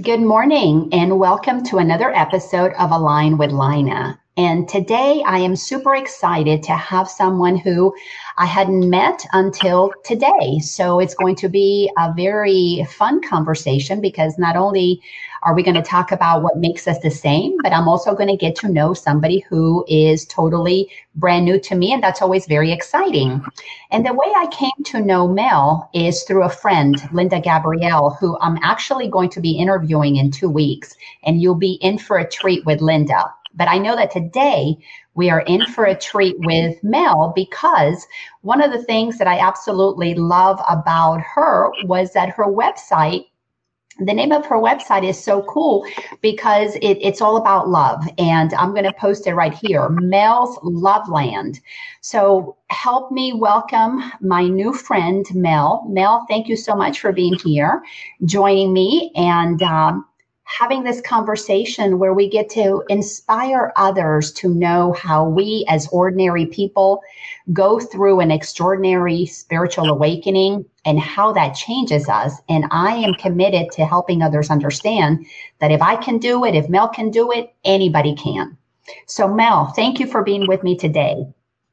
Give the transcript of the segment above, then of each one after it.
Good morning, and welcome to another episode of Align with Lina. And today I am super excited to have someone who I hadn't met until today. So it's going to be a very fun conversation because not only are we going to talk about what makes us the same, but I'm also going to get to know somebody who is totally brand new to me. And that's always very exciting. And the way I came to know Mel is through a friend, Linda Gabrielle, who I'm actually going to be interviewing in two weeks. And you'll be in for a treat with Linda. But I know that today we are in for a treat with Mel because one of the things that I absolutely love about her was that her website the name of her website is so cool because it, it's all about love. And i'm going to post it right here mel's loveland so help me welcome my new friend mel. Mel thank you so much for being here joining me. And um, having this conversation where we get to inspire others to know how we, as ordinary people, go through an extraordinary spiritual awakening and how that changes us. And I am committed to helping others understand that if I can do it, if Mel can do it, anybody can. So, Mel, thank you for being with me today.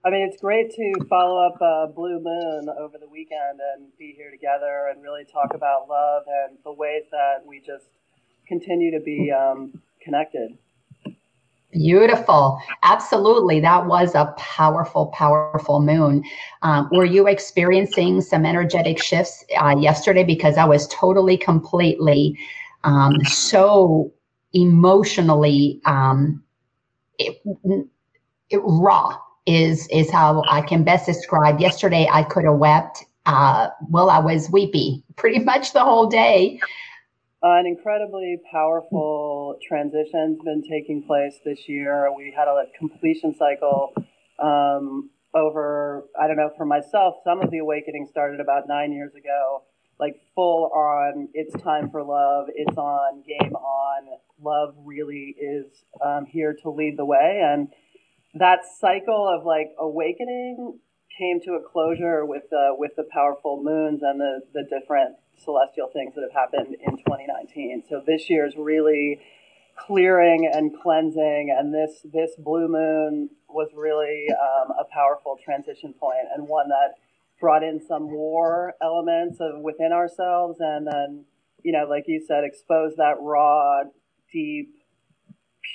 I mean, it's great to follow up uh, Blue Moon over the weekend and be here together and really talk about love and the ways that we just continue to be um, connected. Beautiful. Absolutely. That was a powerful, powerful moon. Um, were you experiencing some energetic shifts uh, yesterday? Because I was totally, completely um, so emotionally um, it, it, raw is is how I can best describe. Yesterday, I could have wept. Uh, well, I was weepy pretty much the whole day an incredibly powerful transition's been taking place this year. We had a completion cycle um, over, I don't know, for myself, some of the awakening started about nine years ago, like full on, it's time for love, it's on, game on. Love really is um, here to lead the way. And that cycle of like awakening came to a closure with the with the powerful moons and the the different celestial things that have happened in 2019. So this year is really clearing and cleansing, and this this blue moon was really um, a powerful transition point and one that brought in some war elements of within ourselves, and then you know, like you said, expose that raw, deep,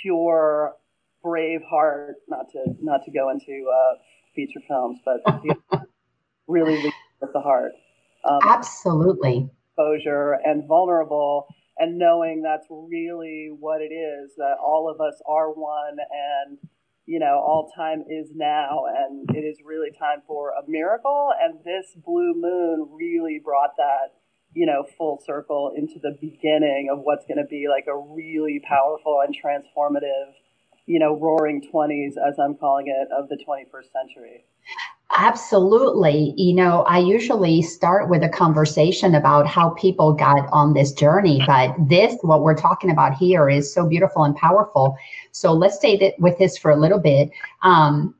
pure, brave heart. Not to not to go into uh, feature films, but really with the heart. Um, Absolutely. Exposure and vulnerable, and knowing that's really what it is that all of us are one, and you know, all time is now, and it is really time for a miracle. And this blue moon really brought that, you know, full circle into the beginning of what's going to be like a really powerful and transformative, you know, roaring 20s, as I'm calling it, of the 21st century. Absolutely. You know, I usually start with a conversation about how people got on this journey, but this, what we're talking about here, is so beautiful and powerful. So let's stay that with this for a little bit. Um,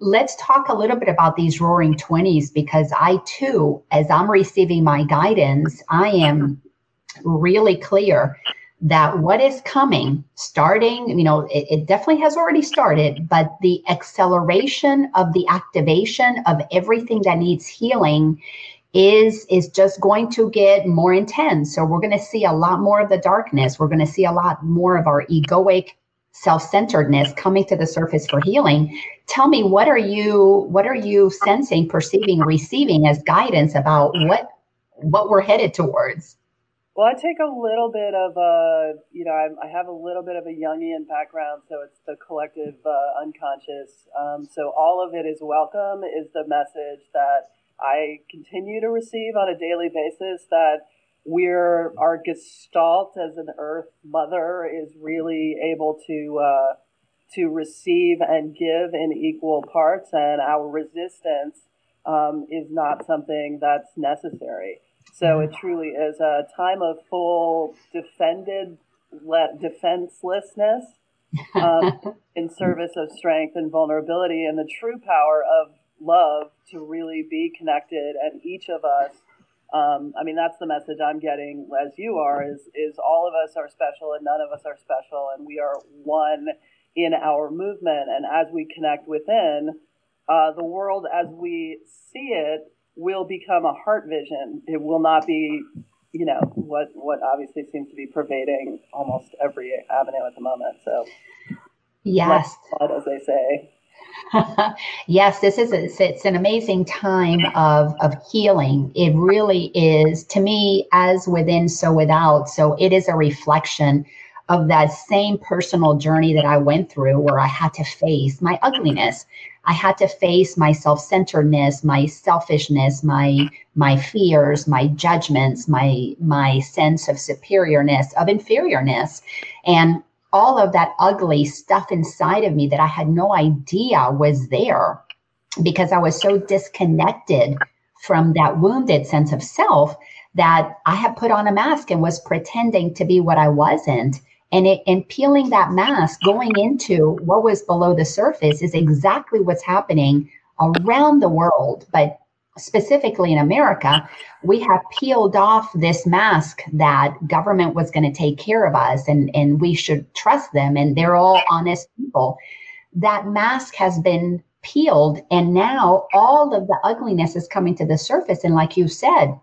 let's talk a little bit about these roaring 20s because I too, as I'm receiving my guidance, I am really clear that what is coming starting you know it, it, definitely has already started but the acceleration of the activation of everything that needs healing is is just going to get more intense. So we're going to see a lot more of the darkness. We're going to see a lot more of our egoic self-centeredness coming to the surface for healing. Tell me what are you what are you sensing perceiving receiving as guidance about what what we're headed towards well, I take a little bit of a, you know, I'm, i have a little bit of a Jungian background, so it's the collective uh, unconscious. Um, so all of it is welcome, is the message that I continue to receive on a daily basis that we're, our gestalt as an earth mother is really able to, uh, to receive and give in equal parts, and our resistance um, is not something that's necessary. So it truly is a time of full defended defenselessness um, in service of strength and vulnerability and the true power of love to really be connected and each of us Um, I mean, that's the message I'm getting as you are is, is all of us are special and none of us are special and we are one in our movement. And as we connect within, uh, the world as we see it will become a heart vision. It will not be, you know, what, what obviously seems to be pervading almost every avenue at the moment. So, yes, as they say. yes, this is a, it's an amazing time of of healing. It really is to me as within so without. So it is a reflection of that same personal journey that I went through where I had to face my ugliness. I had to face my self-centeredness, my selfishness, my my fears, my judgments, my my sense of superiorness, of inferiorness. And all of that ugly stuff inside of me that I had no idea was there because I was so disconnected from that wounded sense of self that I had put on a mask and was pretending to be what I wasn't. And it and peeling that mask, going into what was below the surface is exactly what's happening around the world. But specifically in America, we have peeled off this mask that government was going to take care of us and, and we should trust them and they're all honest people. That mask has been peeled and now all of the ugliness is coming to the surface. And like you said,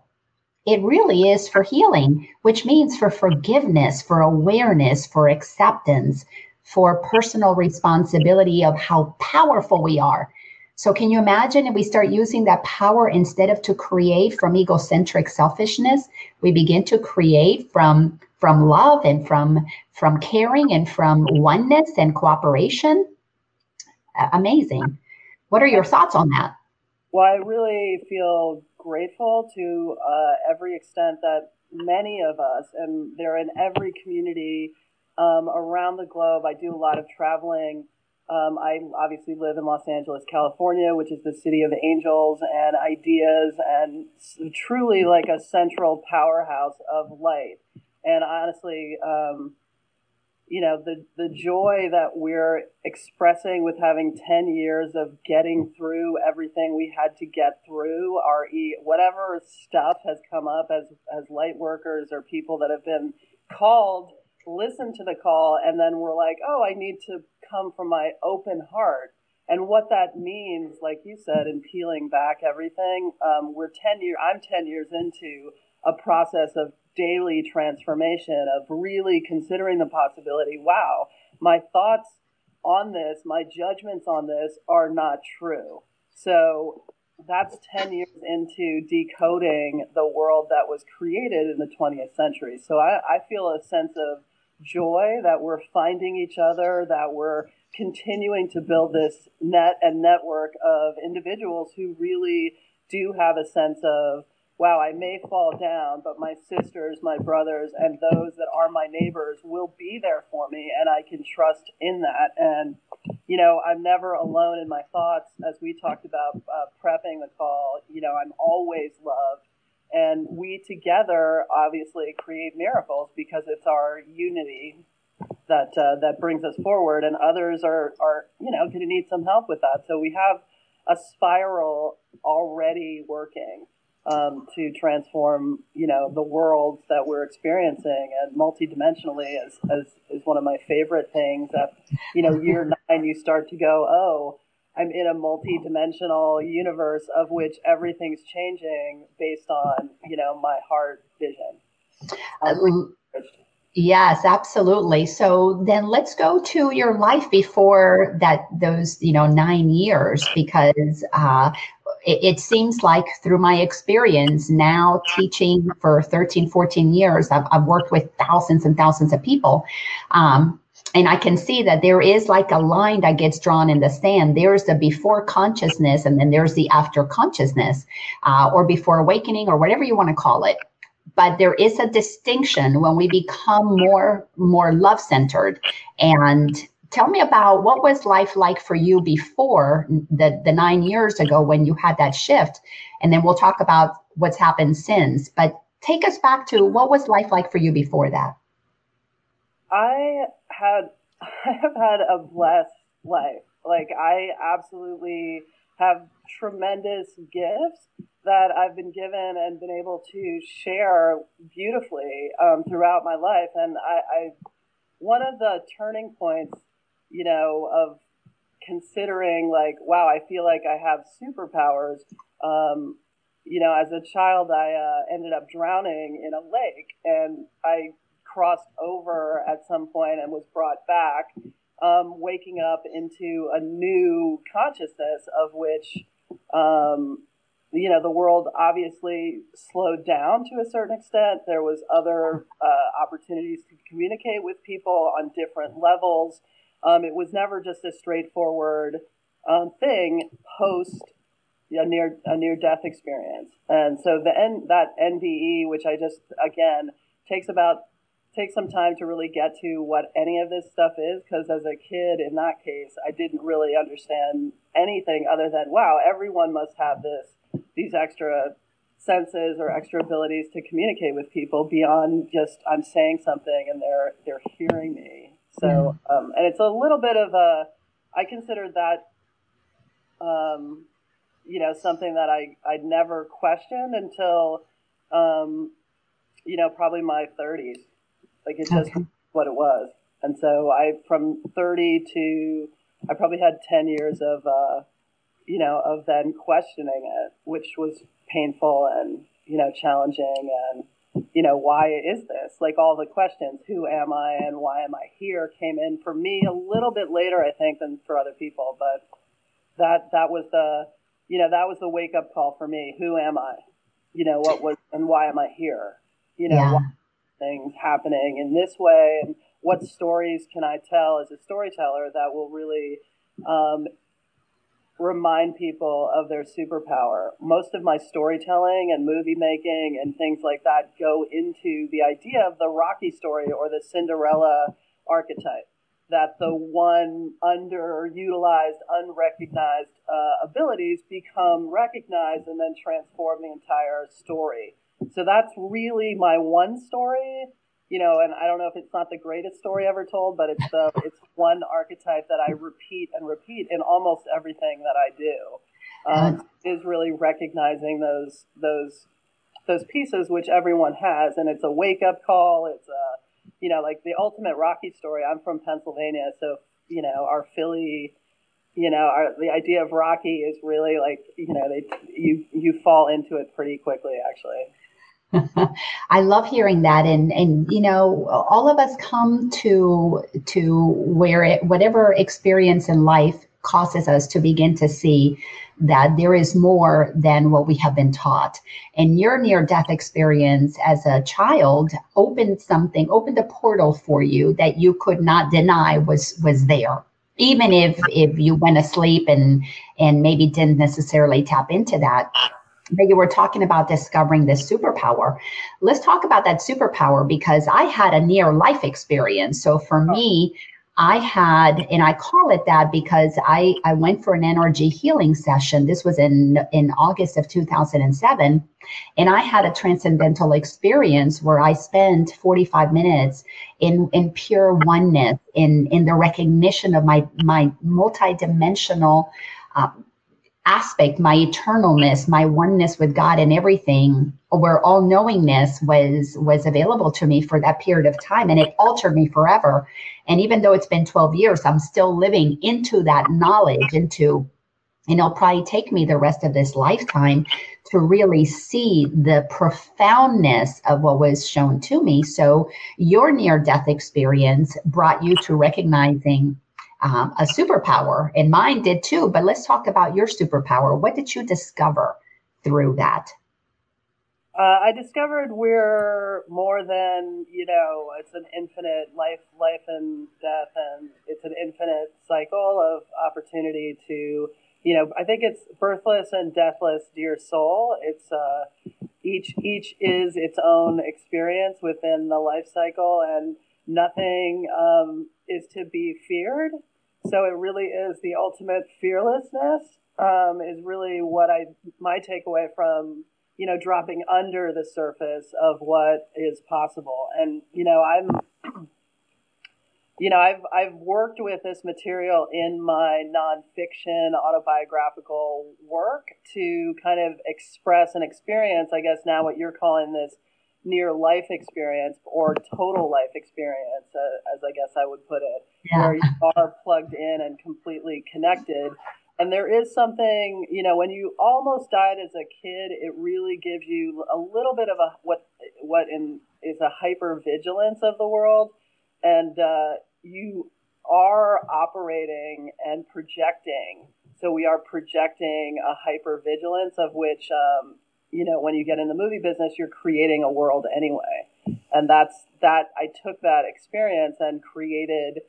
it really is for healing, which means for forgiveness, for awareness, for acceptance, for personal responsibility of how powerful we are so can you imagine if we start using that power instead of to create from egocentric selfishness, we begin to create from from love and from from caring and from oneness and cooperation? amazing. What are your thoughts on that? Well, I really feel grateful to uh, every extent that many of us, and they're in every community um, around the globe. I do a lot of traveling um, I obviously live in Los Angeles, California, which is the city of angels and ideas and truly like a central powerhouse of light. And honestly, um, you know, the, the joy that we're expressing with having 10 years of getting through everything we had to get through, our e- whatever stuff has come up as, as light workers or people that have been called, listen to the call, and then we're like, oh, I need to come from my open heart. And what that means, like you said, in peeling back everything, um, we're 10 years, I'm 10 years into a process of daily transformation, of really considering the possibility wow, my thoughts on this, my judgments on this are not true. So that's 10 years into decoding the world that was created in the 20th century. So I, I feel a sense of joy that we're finding each other, that we're continuing to build this net and network of individuals who really do have a sense of, wow, I may fall down, but my sisters, my brothers, and those that are my neighbors will be there for me, and I can trust in that. And, you know, I'm never alone in my thoughts. As we talked about uh, prepping the call, you know, I'm always loved and we together obviously create miracles because it's our unity that uh, that brings us forward. And others are are you know going to need some help with that. So we have a spiral already working um, to transform you know the worlds that we're experiencing and multidimensionally is, is is one of my favorite things. That you know year nine you start to go oh I'm in a multi-dimensional universe of which everything's changing based on, you know, my heart vision. Um, yes, absolutely. So then let's go to your life before that, those, you know, nine years, because uh, it, it, seems like through my experience now teaching for 13, 14 years, I've, I've worked with thousands and thousands of people. Um, and I can see that there is like a line that gets drawn in the sand. There's the before consciousness, and then there's the after consciousness, uh, or before awakening, or whatever you want to call it. But there is a distinction when we become more more love centered. And tell me about what was life like for you before the the nine years ago when you had that shift, and then we'll talk about what's happened since. But take us back to what was life like for you before that. I had I have had a blessed life. Like I absolutely have tremendous gifts that I've been given and been able to share beautifully um, throughout my life. And I, I, one of the turning points, you know, of considering like, wow, I feel like I have superpowers. Um, you know, as a child, I uh, ended up drowning in a lake, and I crossed over at some point and was brought back, um, waking up into a new consciousness of which um, you know, the world obviously slowed down to a certain extent. There was other uh, opportunities to communicate with people on different levels. Um, it was never just a straightforward um, thing post a near a near death experience. And so the N, that NDE, which I just again takes about takes some time to really get to what any of this stuff is because as a kid in that case i didn't really understand anything other than wow everyone must have this these extra senses or extra abilities to communicate with people beyond just I'm saying something and they're they're hearing me. So um, and it's a little bit of a I consider that um, you know something that I I never questioned until um, you know probably my 30s. Like it's just okay. what it was. And so I from 30 to I probably had 10 years of uh, you know, of then questioning it, which was painful and, you know, challenging and, you know, why is this? Like all the questions, who am I and why am I here came in for me a little bit later, I think, than for other people. But that, that was the, you know, that was the wake up call for me. Who am I? You know, what was, and why am I here? You know, yeah. things happening in this way and what stories can I tell as a storyteller that will really um, remind people of their superpower. Most of my storytelling and movie making and things like that go into the idea of the Rocky story or the Cinderella archetype. That the one underutilized, unrecognized uh, abilities become recognized and then transform the entire story. So that's really my one story you know, and I don't know if it's not the greatest story ever told, but it's the it's one archetype that I repeat and repeat in almost everything that I do. Um, is really recognizing those those those pieces which everyone has, and it's a wake up call. It's a you know like the ultimate Rocky story. I'm from Pennsylvania, so you know our Philly. You know, our, the idea of Rocky is really like you know they you you fall into it pretty quickly actually. I love hearing that, and and you know, all of us come to to where it, whatever experience in life causes us to begin to see that there is more than what we have been taught. And your near death experience as a child opened something, opened a portal for you that you could not deny was was there. Even if if you went asleep and and maybe didn't necessarily tap into that, but you were talking about discovering this superpower. Let's talk about that superpower because I had a near life experience. So for me, I had, and I call it that because I, I went for an energy healing session. This was in, in August of 2007. And I had a transcendental experience where I spent 45 minutes in, in pure oneness, in, in the recognition of my, my multidimensional uh, aspect, my eternalness, my oneness with God and everything, where all knowingness was was available to me for that period of time and it altered me forever. And even though it's been 12 years, I'm still living into that knowledge, into and it'll probably take me the rest of this lifetime to really see the profoundness of what was shown to me. So your near death experience brought you to recognizing um, a superpower, and mine did too. But let's talk about your superpower. What did you discover through that? Uh, I discovered we're more than you know. It's an infinite life, life and death, and it's an infinite cycle of opportunity to, you know. I think it's birthless and deathless, dear soul. It's uh, each each is its own experience within the life cycle, and nothing um, is to be feared. So it really is the ultimate fearlessness um, is really what I my takeaway from you know dropping under the surface of what is possible. And you know I'm you know, I've I've worked with this material in my nonfiction autobiographical work to kind of express and experience, I guess now what you're calling this near life experience or total life experience, uh, as I guess I would put it, yeah. where you are plugged in and completely connected. And there is something, you know, when you almost died as a kid, it really gives you a little bit of a what what in is a hyper vigilance of the world, and uh, you are operating and projecting. So we are projecting a hyper vigilance of which um, you know, when you get in the movie business, you're creating a world anyway. And that's that I took that experience and created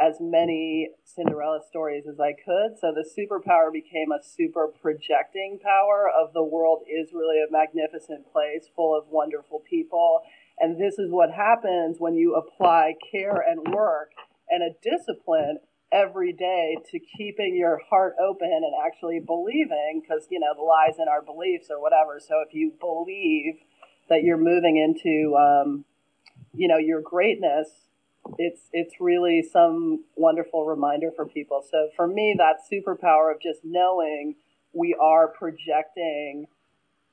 as many Cinderella stories as I could. So the superpower became a super projecting power of the world is really a magnificent place full of wonderful people. And this is what happens when you apply care and work and a discipline every day to keeping your heart open and actually believing because you know the lies in our beliefs or whatever. So if you believe that you're moving into um, you know your greatness it's it's really some wonderful reminder for people. So for me that superpower of just knowing we are projecting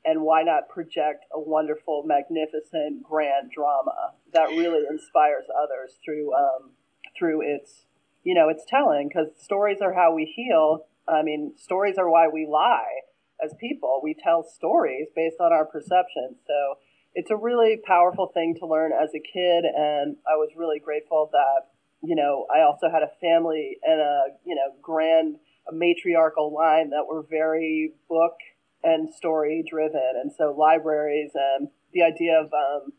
and why not project a wonderful magnificent grand drama that really inspires others through um, through its you know, it's telling because stories are how we heal. I mean, stories are why we lie as people. We tell stories based on our perceptions. So it's a really powerful thing to learn as a kid. And I was really grateful that, you know, I also had a family and a, you know, grand a matriarchal line that were very book and story driven. And so libraries and the idea of um,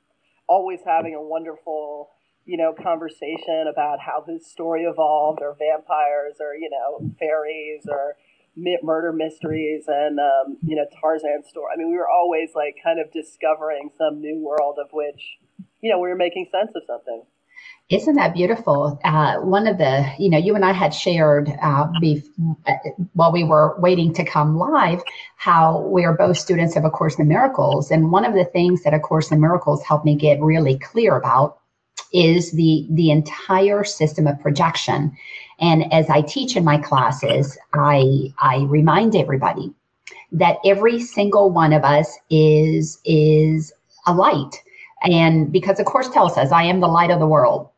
always having a wonderful you know, conversation about how this story evolved, or vampires, or you know, fairies, or murder mysteries, and um, you know, Tarzan story. I mean, we were always like kind of discovering some new world of which, you know, we were making sense of something. Isn't that beautiful? Uh, one of the, you know, you and I had shared uh, uh, while we were waiting to come live how we are both students of A Course in Miracles. And one of the things that A Course in Miracles helped me get really clear about is the the entire system of projection. And as I teach in my classes, I I remind everybody that every single one of us is is a light. And because of course tells us I am the light of the world.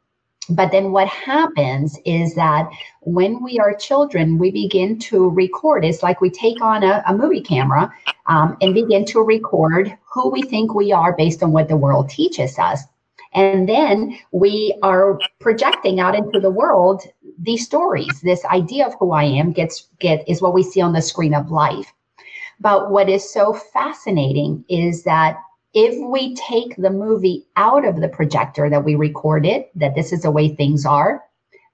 But then what happens is that when we are children, we begin to record. It's like we take on a, a movie camera um, and begin to record who we think we are based on what the world teaches us. And then we are projecting out into the world these stories. This idea of who I am gets get is what we see on the screen of life. But what is so fascinating is that if we take the movie out of the projector that we recorded, that this is the way things are,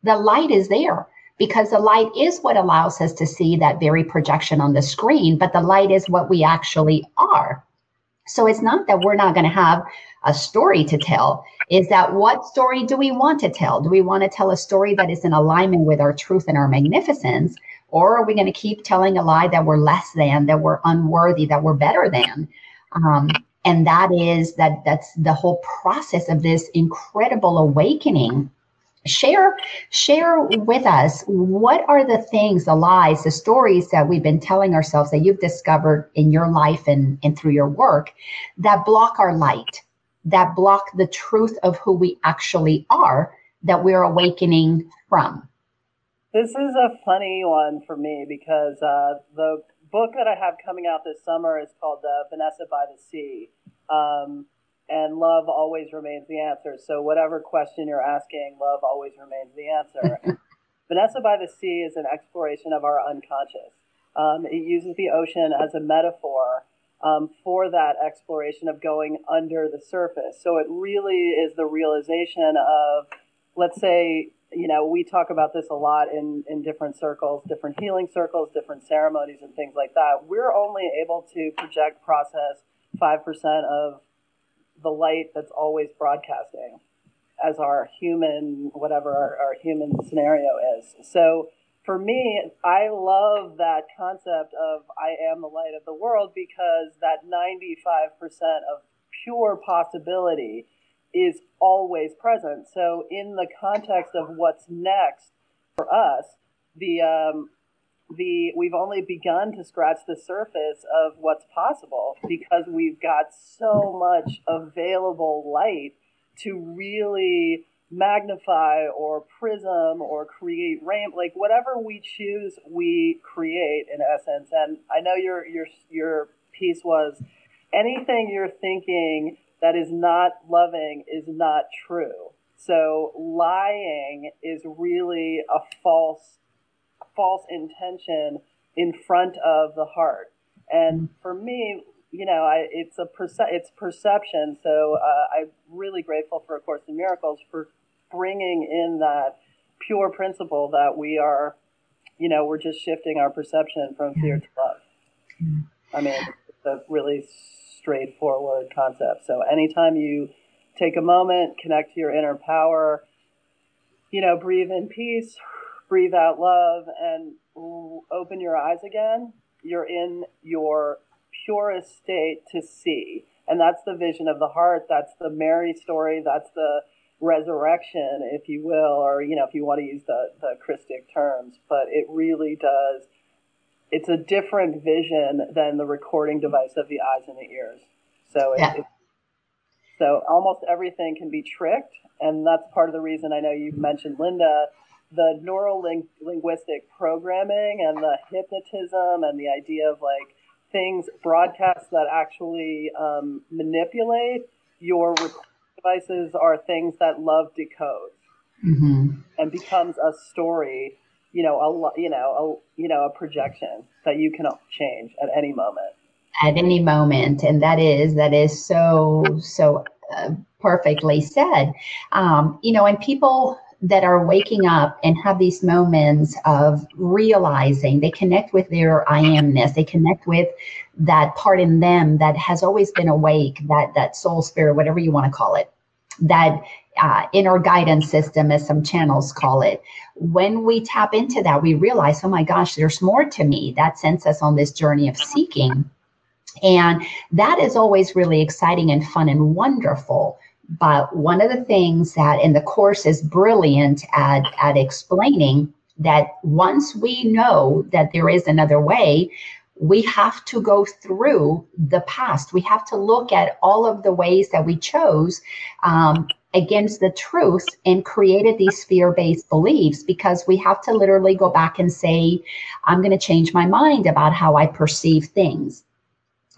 the light is there because the light is what allows us to see that very projection on the screen, but the light is what we actually are. So it's not that we're not going to have a story to tell. Is that what story do we want to tell? Do we want to tell a story that is in alignment with our truth and our magnificence? Or are we going to keep telling a lie that we're less than, that we're unworthy, that we're better than? Um, and that is that that's the whole process of this incredible awakening share share with us what are the things the lies the stories that we've been telling ourselves that you've discovered in your life and, and through your work that block our light that block the truth of who we actually are that we're awakening from this is a funny one for me because uh, the book that i have coming out this summer is called uh, vanessa by the sea um, and love always remains the answer. So whatever question you're asking, love always remains the answer. Vanessa by the Sea is an exploration of our unconscious. Um, it uses the ocean as a metaphor um, for that exploration of going under the surface. So it really is the realization of, let's say, you know, we talk about this a lot in, in different circles, different healing circles, different ceremonies, and things like that. We're only able to project, process 5% of the light that's always broadcasting as our human, whatever our, our human scenario is. So for me, I love that concept of I am the light of the world because that 95% of pure possibility is always present. So, in the context of what's next for us, the um, the we've only begun to scratch the surface of what's possible because we've got so much available light to really magnify or prism or create rain like whatever we choose we create in essence and i know your your your piece was anything you're thinking that is not loving is not true so lying is really a false false intention in front of the heart. And for me, you know, I, it's a perce- it's perception. So uh, I'm really grateful for A Course in Miracles for bringing in that pure principle that we are, you know, we're just shifting our perception from fear to love. I mean, it's a really straightforward concept. So anytime you take a moment, connect to your inner power, you know, breathe in peace, breathe out love and open your eyes again, you're in your purest state to see. And that's the vision of the heart. That's the Mary story. That's the resurrection, if you will, or, you know, if you want to use the, the Christic terms. But it really does, it's a different vision than the recording device of the eyes and the ears. So it, yeah. it, so almost everything can be tricked. And that's part of the reason I know you mentioned Linda the neural linguistic programming and the hypnotism and the idea of like things broadcasts that actually um, manipulate your devices are things that love decode mm-hmm. and becomes a story you know a you know a you know a projection that you can change at any moment. At any moment. And that is that is so so uh, perfectly said. Um, you know and people that are waking up and have these moments of realizing they connect with their I amness, they connect with that part in them that has always been awake, that that soul spirit, whatever you want to call it, that uh, inner guidance system, as some channels call it. When we tap into that, we realize, oh my gosh, there's more to me. That sends us on this journey of seeking. And that is always really exciting and fun and wonderful. But one of the things that in the course is brilliant at, at explaining that once we know that there is another way, we have to go through the past. We have to look at all of the ways that we chose um, against the truth and created these fear based beliefs because we have to literally go back and say, I'm going to change my mind about how I perceive things.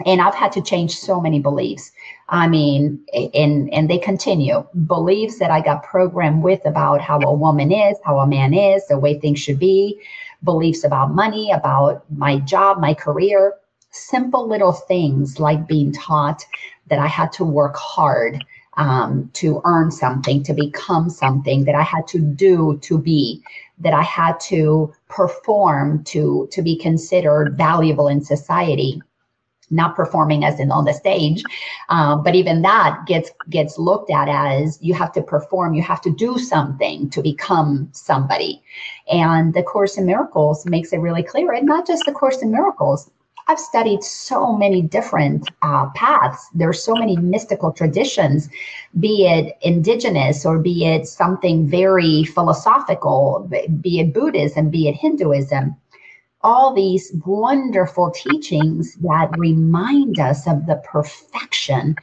And I've had to change so many beliefs. I mean, and and they continue. Beliefs that I got programmed with about how a woman is, how a man is, the way things should be, beliefs about money, about my job, my career, simple little things like being taught that I had to work hard um, to earn something, to become something, that I had to do to be, that I had to perform to to be considered valuable in society not performing as in on the stage. Um, but even that gets gets looked at as you have to perform you have to do something to become somebody. And the course in miracles makes it really clear and not just the course in miracles I've studied so many different uh, paths. There's so many mystical traditions, be it indigenous or be it something very philosophical, be it Buddhism, be it Hinduism all these wonderful teachings that remind us of the perfection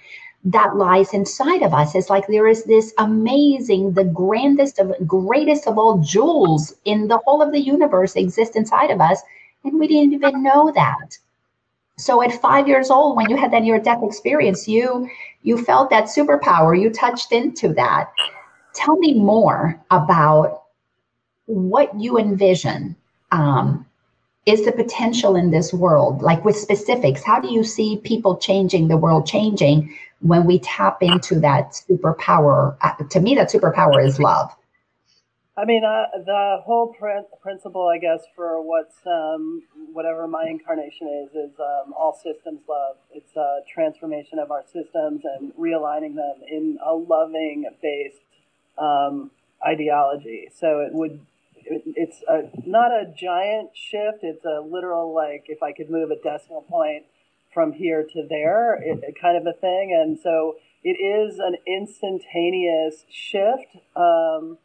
that lies inside of us. It's like there is this amazing, the grandest of greatest of all jewels in the whole of the universe exist inside of us, and we didn't even know that. So at five years old, when you had that near death experience, you you felt that superpower, you touched into that. Tell me more about what you envision um, is the potential in this world? Like with specifics, how do you see people changing, the world changing when we tap into that superpower? Uh, to me, that superpower is love. I mean, uh, the whole pr- principle, I guess, for what's um, whatever my incarnation is, is um, all systems love. It's a transformation of our systems and realigning them in a loving based um, ideology. So it would it's a, not a giant shift. It's a literal like if I could move a decimal point from here to there, it, kind of a thing. And so it is an instantaneous shift um,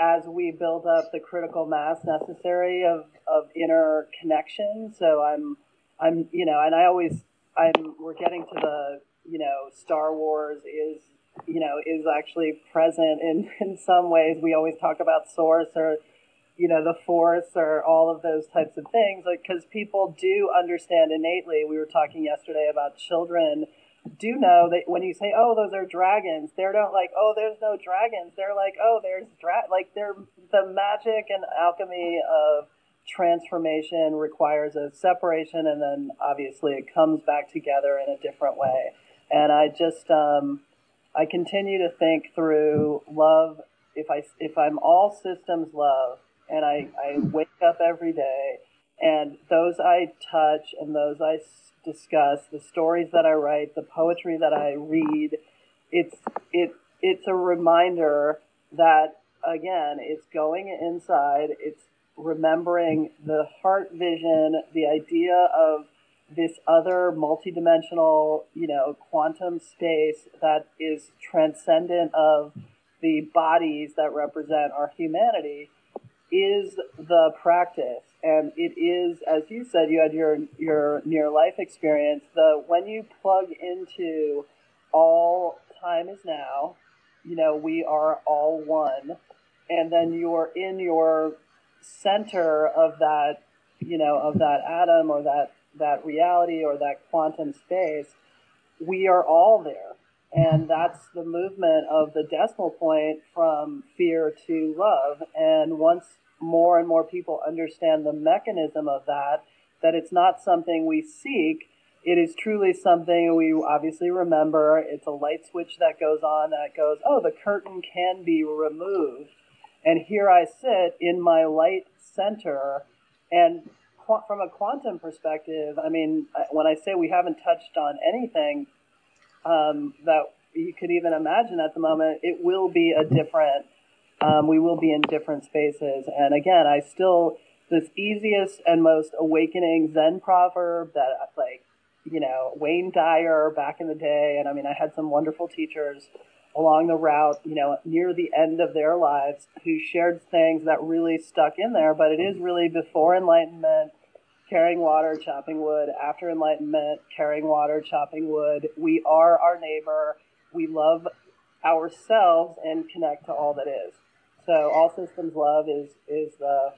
as we build up the critical mass necessary of, of inner connection. So I'm, I'm, you know, and I always, I'm, we're getting to the, you know, Star Wars is, you know, is actually present in, in some ways. We always talk about source or, you know, the force or all of those types of things, like, because people do understand innately. We were talking yesterday about children do know that when you say, "Oh, those are dragons," they're not like, "Oh, there's no dragons." They're like, "Oh, there's dra-. like they're the magic and alchemy of transformation requires a separation, and then obviously it comes back together in a different way. And I just um, I continue to think through love. If I if I'm all systems love, and I I wake up every day, and those I touch and those I discuss, the stories that I write, the poetry that I read, it's it it's a reminder that again, it's going inside, it's remembering the heart vision, the idea of this other multidimensional, you know, quantum space that is transcendent of the bodies that represent our humanity is the practice. And it is as you said you had your your near life experience the when you plug into all time is now you know we are all one. And then you're in your center of that you know of that atom or that that reality or that quantum space we are all there and that's the movement of the decimal point from fear to love and once more and more people understand the mechanism of that, that it's not something we seek. It is truly something we obviously remember. It's a light switch that goes on that goes, oh, the curtain can be removed. And here I sit in my light center. And from a quantum perspective, I mean, when I say we haven't touched on anything um, that you could even imagine at the moment, it will be a different um, we will be in different spaces. And again, I still, this easiest and most awakening Zen proverb that, like, you know, Wayne Dyer back in the day, and I mean, I had some wonderful teachers along the route, you know, near the end of their lives who shared things that really stuck in there. But it is really before enlightenment, carrying water, chopping wood, after enlightenment, carrying water, chopping wood. We are our neighbor. We love ourselves and connect to all that is. So all systems love is is the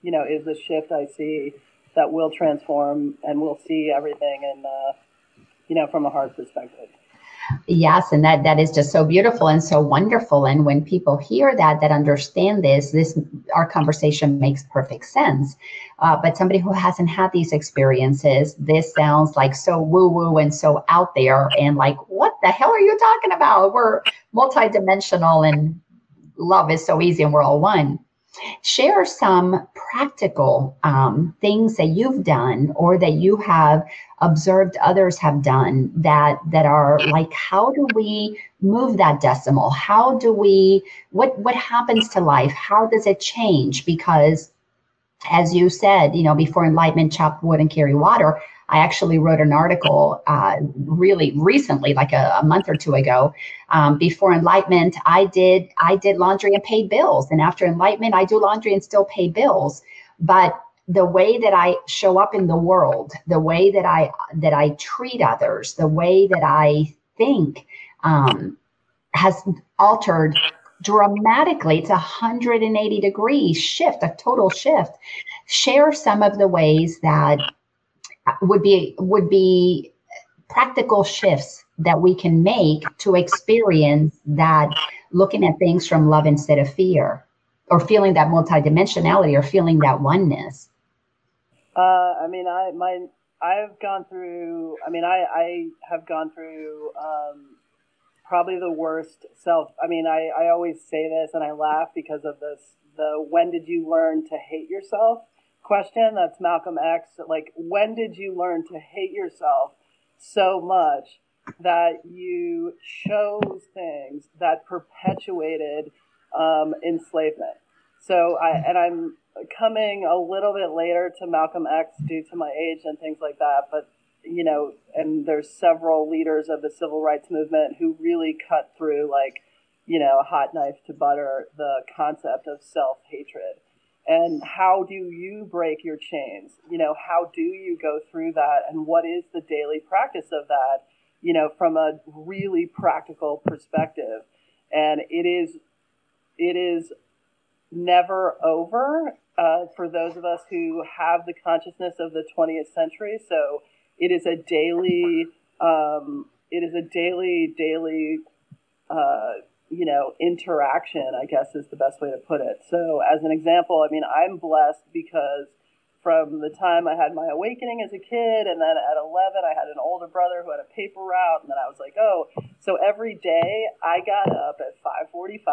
you know is the shift I see that will transform and we'll see everything and uh, you know from a heart perspective. Yes, and that that is just so beautiful and so wonderful. And when people hear that, that understand this, this our conversation makes perfect sense. Uh, but somebody who hasn't had these experiences, this sounds like so woo woo and so out there, and like, what the hell are you talking about? We're multidimensional and love is so easy and we're all one. Share some practical um, things that you've done or that you have observed others have done that that are like how do we move that decimal? How do we what what happens to life? How does it change? Because as you said you know before enlightenment chop wood and carry water I actually wrote an article uh, really recently, like a, a, month or two ago. Um, before enlightenment, I did I did laundry and paid bills, and after enlightenment, I do laundry and still pay bills. But the way that I show up in the world, the way that I that I treat others, the way that I think um, has altered dramatically. It's a 180 degree shift, a total shift. Share some of the ways that would be would be practical shifts that we can make to experience that looking at things from love instead of fear or feeling that multidimensionality or feeling that oneness. Uh, i mean i my i've gone through i mean i i have gone through um, probably the worst self i mean i i always say this and i laugh because of this the when did you learn to hate yourself question. That's Malcolm X. Like, when did you learn to hate yourself so much that you chose things that perpetuated um, enslavement? So I and I'm coming a little bit later to Malcolm X due to my age and things like that, but you know, and there's several leaders of the civil rights movement who really cut through like, you know, a hot knife to butter the concept of self hatred. And how do you break your chains? You know, how do you go through that? And what is the daily practice of that, you know, from a really practical perspective? And it is, it is never over uh, for those of us who have the consciousness of the 20th century. So it is a daily, um, it is a daily, daily, uh, you know, interaction, I guess is the best way to put it. So as an example, I mean, I'm blessed because from the time I had my awakening as a kid, and then at 11, I had an older brother who had a paper route, and then I was like, oh, so every day I got up at 545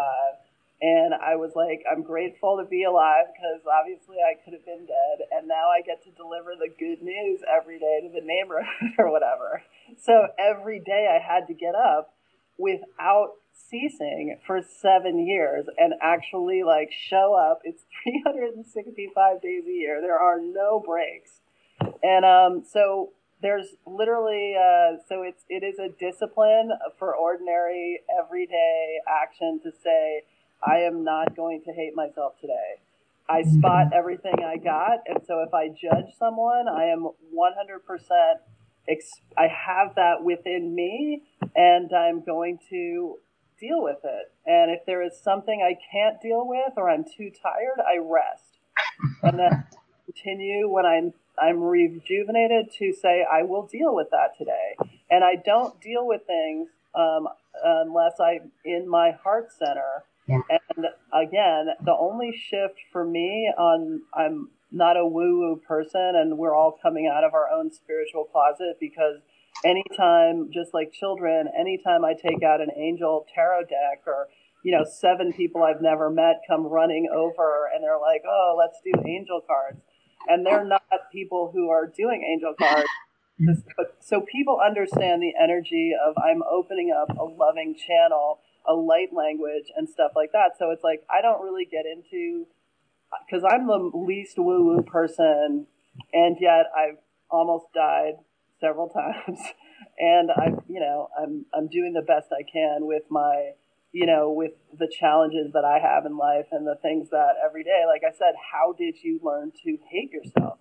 and I was like, I'm grateful to be alive because obviously I could have been dead. And now I get to deliver the good news every day to the neighborhood or whatever. So every day I had to get up without ceasing for seven years and actually like show up. It's 365 days a year. There are no breaks. And um, so there's literally uh, so it's it is a discipline for ordinary everyday action to say I am not going to hate myself today. I spot everything I got, and so if I judge someone, I am 100%. Ex- I have that within me, and I'm going to deal with it. And if there is something I can't deal with, or I'm too tired, I rest, and then continue when I'm I'm rejuvenated to say I will deal with that today. And I don't deal with things um, unless I'm in my heart center yeah. And again, the only shift for me on I'm not a woo woo person, and we're all coming out of our own spiritual closet because anytime, just like children, anytime I take out an angel tarot deck or you know, seven people I've never met come running over and they're like, oh, let's do angel cards. And they're not people who are doing angel cards. so people understand the energy of I'm opening up a loving channel a light language and stuff like that. So it's like I don't really get into because I'm the least woo woo person, and yet I've almost died several times, and I, you know, I'm I'm doing the best I can with my, you know, with the challenges that I have in life and the things that every day. Like I said, how did you learn to hate yourself,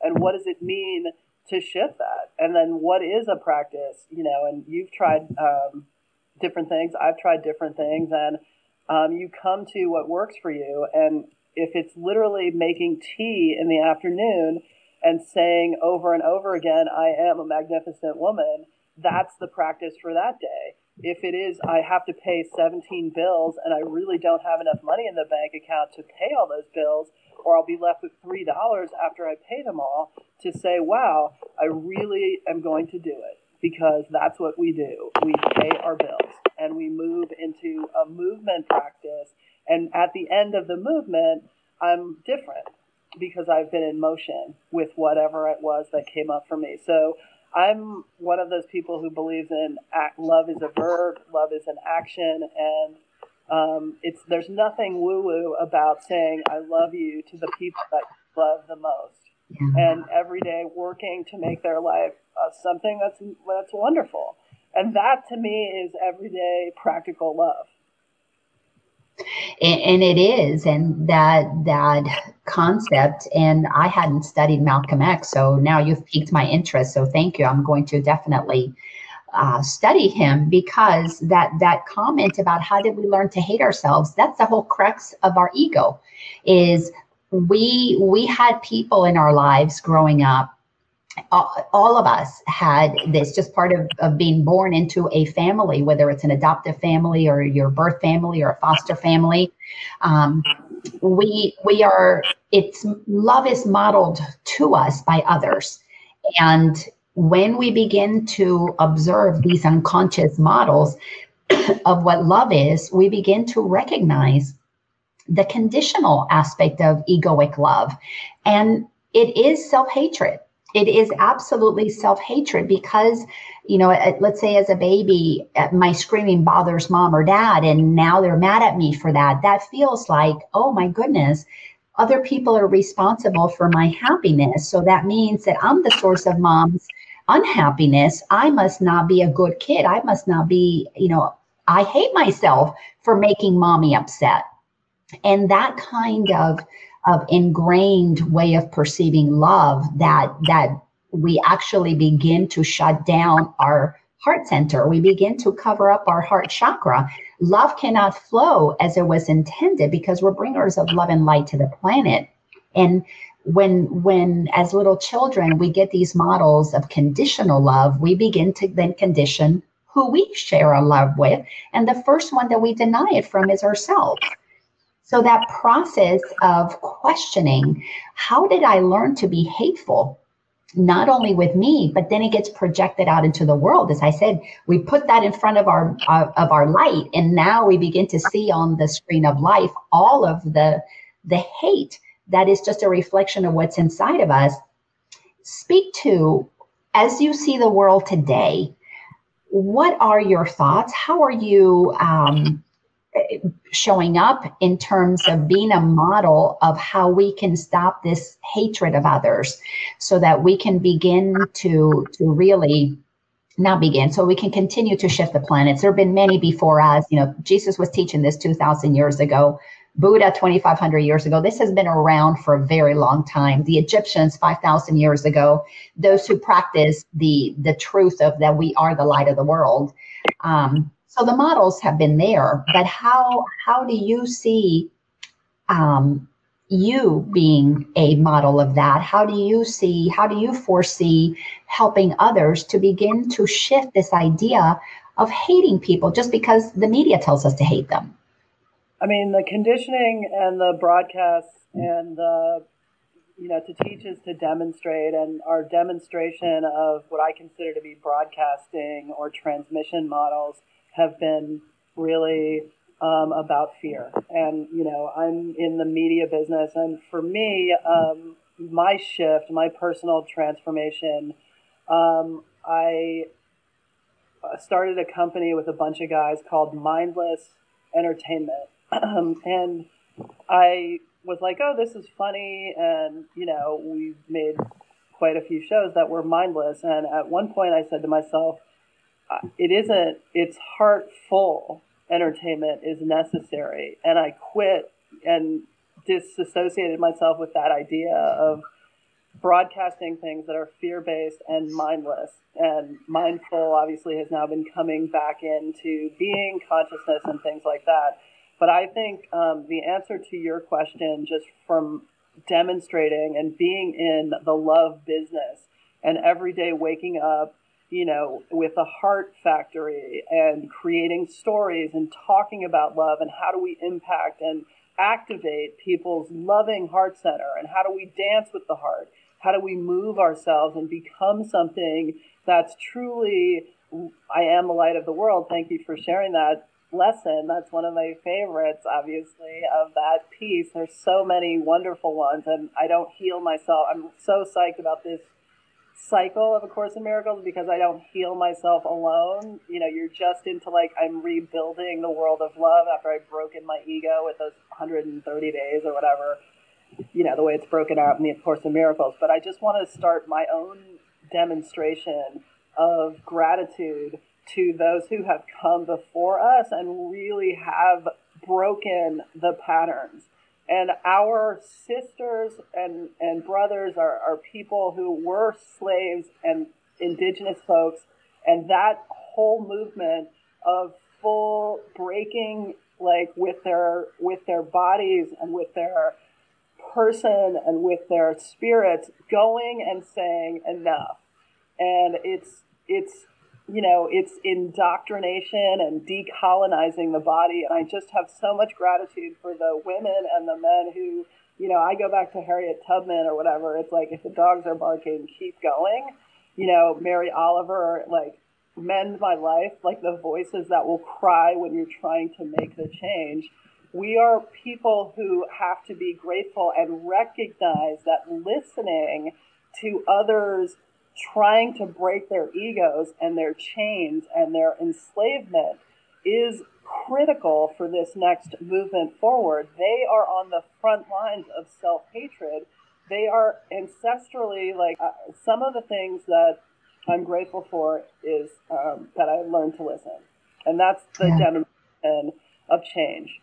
and what does it mean? to shift that and then what is a practice you know and you've tried um, different things. I've tried different things, and um, you come to what works for you. And if it's literally making tea in the afternoon and saying over and over again, I am a magnificent woman, that's the practice for that day. If it is, I have to pay 17 bills and I really don't have enough money in the bank account to pay all those bills, or I'll be left with $3 after I pay them all, to say, wow, I really am going to do it because that's what we do. We pay our bills and we move into a movement practice. And at the end of the movement, I'm different because I've been in motion with whatever it was that came up for me. So I'm one of those people who believes in act, love is a verb, love is an action, and um, it's there's nothing woo woo about saying I love you to the people that you love the most and every day working to make their life uh, something that's that's wonderful. And that to me is everyday practical love. And, it is, and that that concept. And I hadn't studied Malcolm X, so now you've piqued my interest. So thank you. I'm going to definitely uh, study him because that that comment about how did we learn to hate ourselves that's the whole crux of our ego is we we had people in our lives growing up all of us had this just part of, of being born into a family whether it's an adoptive family or your birth family or a foster family um, we we are it's love is modeled to us by others and when we begin to observe these unconscious models of what love is we begin to recognize the conditional aspect of egoic love. And it is self hatred. It is absolutely self hatred because, you know, let's say as a baby, uh, my screaming bothers mom or dad, and now they're mad at me for that. That feels like, oh my goodness, other people are responsible for my happiness. So that means that I'm the source of mom's unhappiness, I must not be a good kid. I must not be, you know, I hate myself for making mommy upset. And that kind of of ingrained way of perceiving love that that we actually begin to shut down our heart center. We begin to cover up our heart chakra. Love cannot flow as it was intended because we're bringers of love and light to the planet. And when when as little children we get these models of conditional love, we begin to then condition who we share our love with. And the first one that we deny it from is ourselves. So that process of questioning, how did I learn to be hateful? not only with me but then it gets projected out into the world. As i said we put that in front of our uh, of our light and now we begin to see on the screen of life all of the the hate that is just a reflection of what's inside of us. Speak to as you see the world today what are your thoughts? How are you um, showing up in terms of being a model of how we can stop this hatred of others so that we can begin to to really not begin so we can continue to shift the planets there have been many before us. You know jesus was teaching this 2000 years ago buddha 2500 years ago. This has been around for a very long time. The egyptians 5000 years ago. Those who practice the the truth of that we are the light of the world um, so the models have been there, but how how do you see um, you being a model of that? How do you see? How do you foresee helping others to begin to shift this idea of hating people just because the media tells us to hate them? I mean, the conditioning and the broadcasts and the you know, to teach is to demonstrate, and our demonstration of what I consider to be broadcasting or transmission models have been really um, about fear. And, you know, I'm in the media business. And for me, um, my shift, my personal transformation, um, I started a company with a bunch of guys called Mindless Entertainment. and I was like, oh, this is funny. And, you know, we've made quite a few shows that were mindless. And at one point, I said to myself, it isn't, it's heartful entertainment is necessary. And I quit and disassociated myself with that idea of broadcasting things that are fear based and mindless. And mindful obviously has now been coming back into being, consciousness, and things like that. But I think um, the answer to your question, just from demonstrating and being in the love business and every day waking up you know, with a heart factory and creating stories and talking about love and how do we impact and activate people's loving heart center and how do we dance with the heart? How do we move ourselves and become something that's truly, I am the light of the world. Thank you for sharing that lesson. That's one of my favorites, obviously, of that piece. There's so many wonderful ones, and I don't heal myself. I'm so psyched about this cycle of A Course in Miracles because I don't heal myself alone. You know, you're just into like, I'm rebuilding the world of love after I've broken my ego with those 130 days or whatever, you know, the way it's broken out in the Course in Miracles. But I just want to start my own demonstration of gratitude to those who have come before us and really have broken the patterns and our sisters and, and brothers are, are people who were slaves and indigenous folks. And that whole movement of full breaking, like with their, with their bodies and with their person and with their spirits going and saying enough. And it's, it's you know, it's indoctrination and decolonizing the body. And I just have so much gratitude for the women and the men who, you know, I go back to Harriet Tubman or whatever. It's like, if the dogs are barking, keep going. You know, Mary Oliver, like, mend my life, like the voices that will cry when you're trying to make the change. We are people who have to be grateful and recognize that listening to others trying to break their egos and their chains and their enslavement is critical for this next movement forward. They are on the front lines of self hatred. They are ancestrally like uh, some of the things that I'm grateful for is um, that I learned to listen. And that's the definition of change.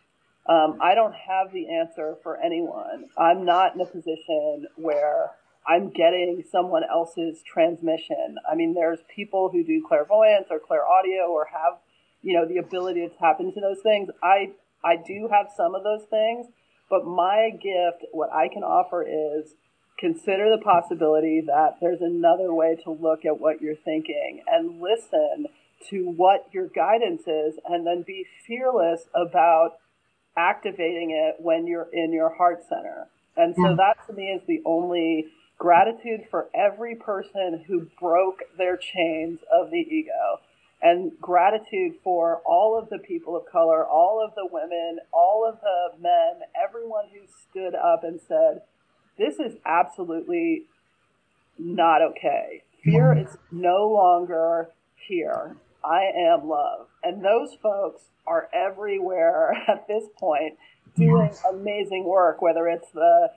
Um, I don't have the answer for anyone. I'm not in a position where I'm getting someone else's transmission. I mean, there's people who do clairvoyance or clairaudio or have, you know, the ability to tap into those things. I I do have some of those things, but my gift, what I can offer is consider the possibility that there's another way to look at what you're thinking and listen to what your guidance is and then be fearless about activating it when you're in your heart center. And so that to me is the only gratitude for every person who broke their chains of the ego and gratitude for all of the people of color, all of the women, all of the men, everyone who stood up and said, this is absolutely not okay. Fear is no longer here. I am love. And those folks are everywhere at this point doing amazing work, whether it's the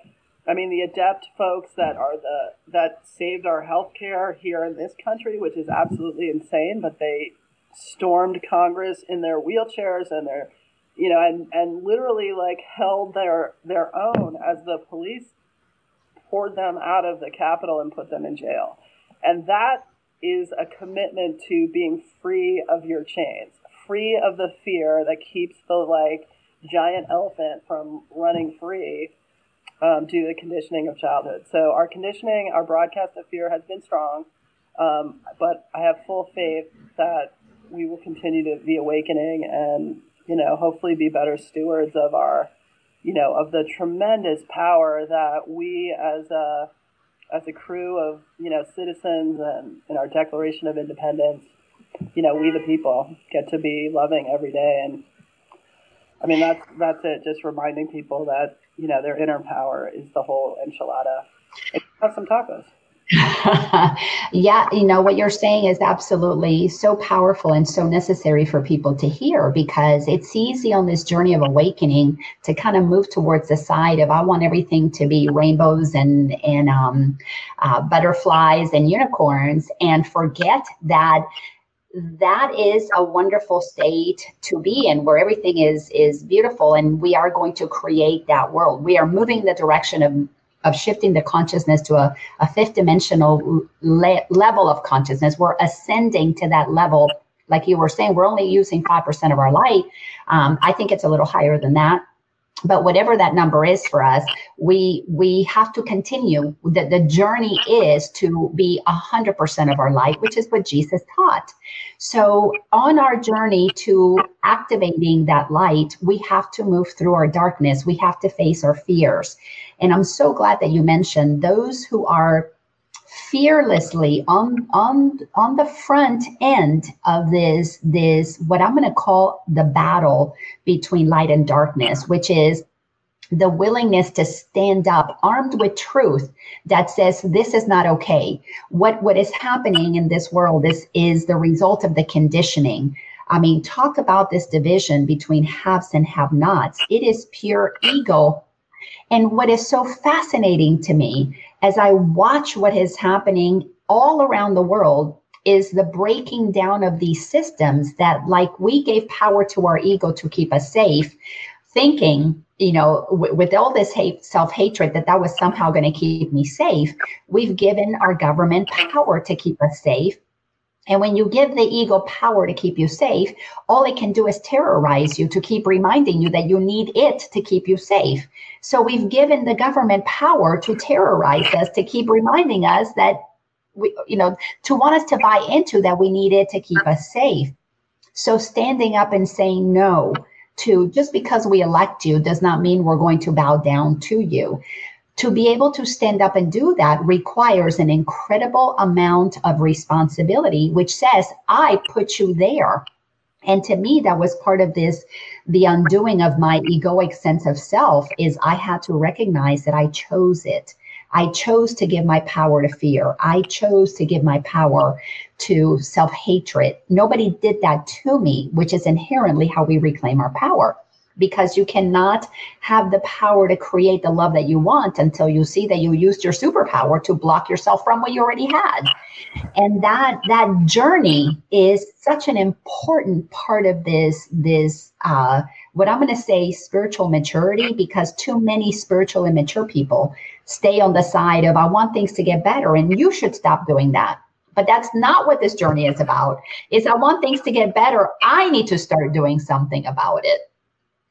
I mean the ADAPT folks that are the that saved our healthcare here in this country, which is absolutely insane, but they stormed Congress in their wheelchairs and their you know, and, and literally like held their their own as the police poured them out of the Capitol and put them in jail. And that is a commitment to being free of your chains, free of the fear that keeps the like giant elephant from running free um, due to the conditioning of childhood. So our conditioning, our broadcast of fear has been strong, um, but I have full faith that we will continue to be awakening and you know hopefully be better stewards of our you know, of the tremendous power that we as a as a crew of you know citizens and in our Declaration of Independence, you know, we the people get to be loving every day, and I mean that's that's it. Just reminding people that you know their inner power is the whole enchilada. have some tacos. yeah, you know, what you're saying is absolutely so powerful and so necessary for people to hear because it's easy on this journey of awakening to kind of move towards the side of I want everything to be rainbows and and um, uh, butterflies and unicorns and forget that that is a wonderful state to be in where everything is is beautiful and we are going to create that world we are moving the direction of of shifting the consciousness to a, a fifth dimensional le- level of consciousness. We're ascending to that level. Like you were saying, we're only using 5% of our light. Um, I think it's a little higher than that but whatever that number is for us we we have to continue. The, the journey is to be 100% of our light which is what jesus taught. So on our journey to activating that light we have to move through our darkness. We have to face our fears. And i'm so glad that you mentioned those who are fearlessly on on on the front end of this this what i'm going to call the battle between light and darkness which is the willingness to stand up armed with truth that says this is not okay. What what is happening in this world is is the result of the conditioning. I mean talk about this division between haves and have nots it is pure ego. And what is so fascinating to me as I watch what is happening all around the world is the breaking down of these systems that, like, we gave power to our ego to keep us safe, thinking, you know, w- with all this hate, self hatred, that that was somehow going to keep me safe. We've given our government power to keep us safe. And when you give the ego power to keep you safe, all it can do is terrorize you to keep reminding you that you need it to keep you safe. So we've given the government power to terrorize us, to keep reminding us that we, you know, to want us to buy into that we need it to keep us safe. So standing up and saying no to just because we elect you does not mean we're going to bow down to you to be able to stand up and do that requires an incredible amount of responsibility, which says, I put you there. And to me, that was part of this the undoing of my egoic sense of self is I had to recognize that I chose it. I chose to give my power to fear. I chose to give my power to self hatred. Nobody did that to me, which is inherently how we reclaim our power. Because you cannot have the power to create the love that you want until you see that you used your superpower to block yourself from what you already had. And that that journey is such an important part of this this uh, what i'm going to say spiritual maturity because too many spiritual immature people stay on the side of i want things to get better and you should stop doing that. But that's not what this journey is about. Is i want things to get better. I need to start doing something about it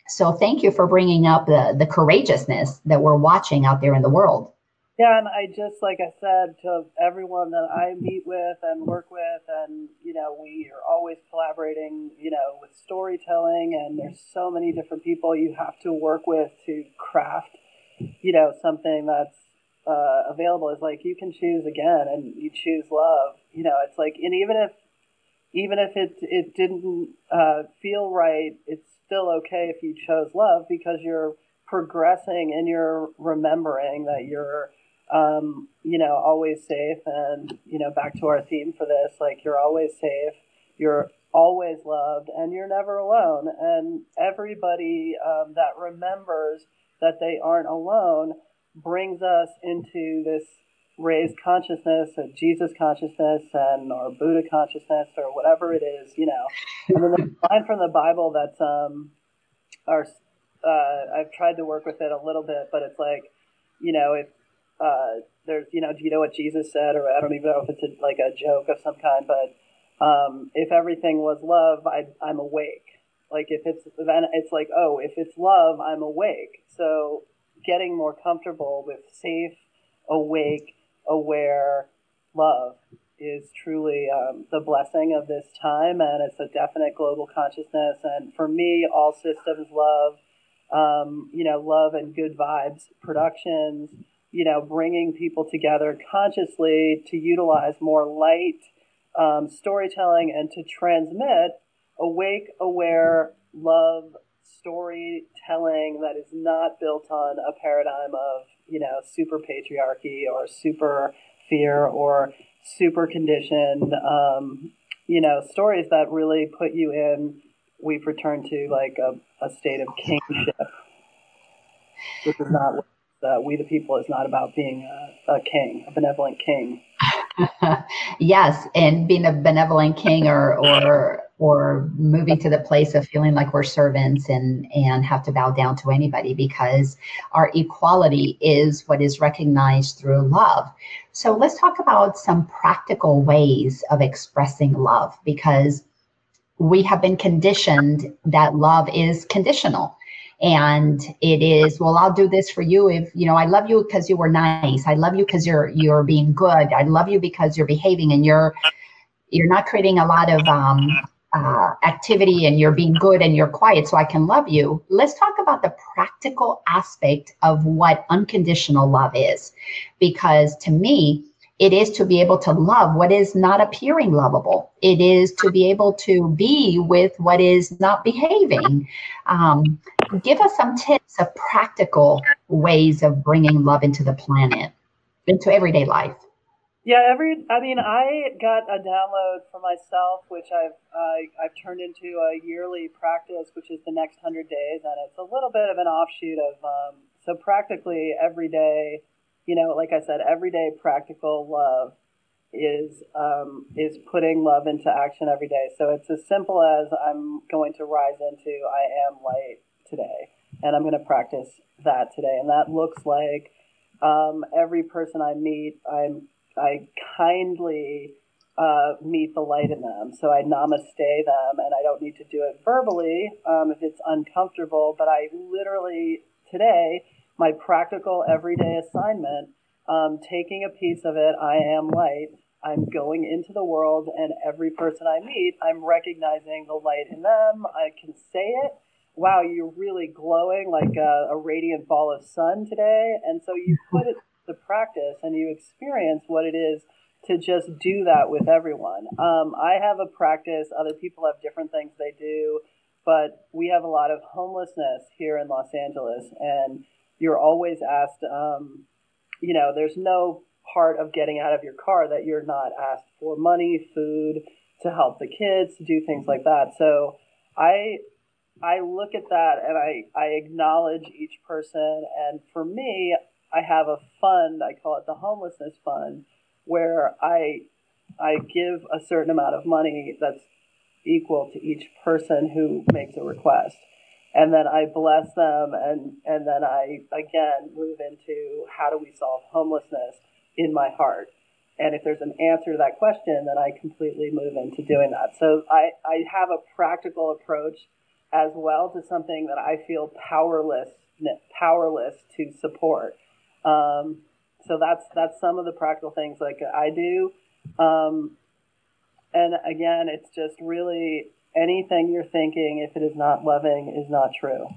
so thank you for bringing up the the courageousness that we're watching out there in the world yeah, and I just like I said to everyone that I meet with and work with, and you know, we are always collaborating, you know, with storytelling, and there's so many different people you have to work with to craft, you know, something that's uh, available. Is like you can choose again, and you choose love. You know, it's like, and even if even if it it didn't uh, feel right, it's still okay if you chose love because you're progressing and you're remembering that you're um, you know, always safe. And, you know, back to our theme for this, like you're always safe, you're always loved, and you're never alone. And everybody um, that remembers that they aren't alone brings us into this raised consciousness, or Jesus consciousness, and or Buddha consciousness, or whatever it is, you know. And then the line from the Bible that's um, our uh, I've tried to work with it a little bit, but it's like, you know, if uh, there's, you know, do you know what Jesus said? Or I don't even know if it's a, like a joke of some kind, but um, if everything was love, I, I'm awake. Like if it's then it's like, oh, if it's love, I'm awake. So getting more comfortable with safe, awake, aware love is truly um, the blessing of this time, and it's a definite global consciousness. And for me, all systems love, um, you know, love and good vibes productions you know, bringing people together consciously to utilize more light um, storytelling and to transmit awake, aware, love storytelling that is not built on a paradigm of, you know, super patriarchy or super fear or super conditioned, um, you know, stories that really put you in, we've returned to like a, a state of kingship, which is not uh, we the people is not about being a, a king, a benevolent king. yes, and being a benevolent king, or or or moving to the place of feeling like we're servants and and have to bow down to anybody because our equality is what is recognized through love. So let's talk about some practical ways of expressing love because we have been conditioned that love is conditional. And it is well i'll do this for you if you know i love you because you were nice. I love you because you're you're being good. I love you because you're behaving and you're you're not creating a lot of um, uh, activity and you're being good and you're quiet so i can love you let's talk about the practical aspect of what unconditional love is because to me it is to be able to love what is not appearing lovable. It is to be able to be with what is not behaving. Um, give us some tips of practical ways of bringing love into the planet, into everyday life. Yeah, every. I mean, I got a download for myself, which I've uh, I've turned into a yearly practice, which is the next hundred days, and it's a little bit of an offshoot of. Um, so practically every day, you know, like I said, everyday practical love is um, is putting love into action every day. So it's as simple as I'm going to rise into I am light today, and I'm going to practice that today. And that looks like um, every person I meet, I'm I kindly uh, meet the light in them. So I namaste them, and I don't need to do it verbally um, if it's uncomfortable. But I literally today my practical everyday assignment, um, taking a piece of it, I am light. I'm going into the world, and every person I meet, I'm recognizing the light in them. I can say it. Wow, you're really glowing like a, a radiant ball of sun today. And so you put it to practice and you experience what it is to just do that with everyone. Um, I have a practice, other people have different things they do, but we have a lot of homelessness here in Los Angeles. And you're always asked, um, you know, there's no part of getting out of your car that you're not asked for money, food, to help the kids, to do things like that. So I I look at that and I, I acknowledge each person. And for me, I have a fund, I call it the homelessness fund, where I, I give a certain amount of money that's equal to each person who makes a request. And then I bless them and, and then I again move into how do we solve homelessness in my heart. And if there's an answer to that question, then I completely move into doing that. So I, I have a practical approach as well to something that I feel powerless powerless to support. Um, so that's that's some of the practical things like I do. Um, and again, it's just really anything you're thinking, if it is not loving, is not true.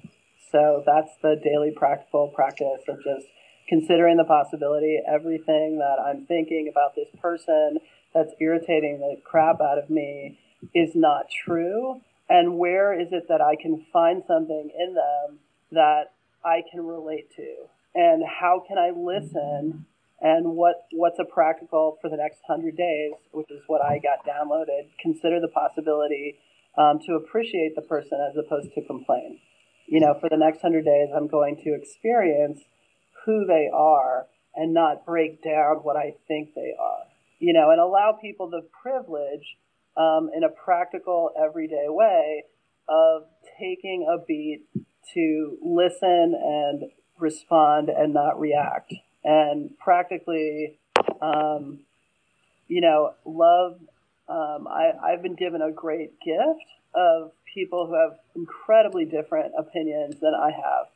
So that's the daily practical practice of just considering the possibility everything that I'm thinking about this person that's irritating the crap out of me is not true and where is it that I can find something in them that I can relate to? How can I listen? And what, what's a practical for the next 100 days, which is what I got downloaded, consider the possibility um, to appreciate the person as opposed to complain. You know, for the next 100 days, I'm going to experience who they are and not break down what I think they are. You know, and allow people the privilege um, in a practical, everyday way of taking a beat to listen and respond and not react. And practically, um, you know, love. Um, I, I've been given a great gift of people who have incredibly different opinions than I have.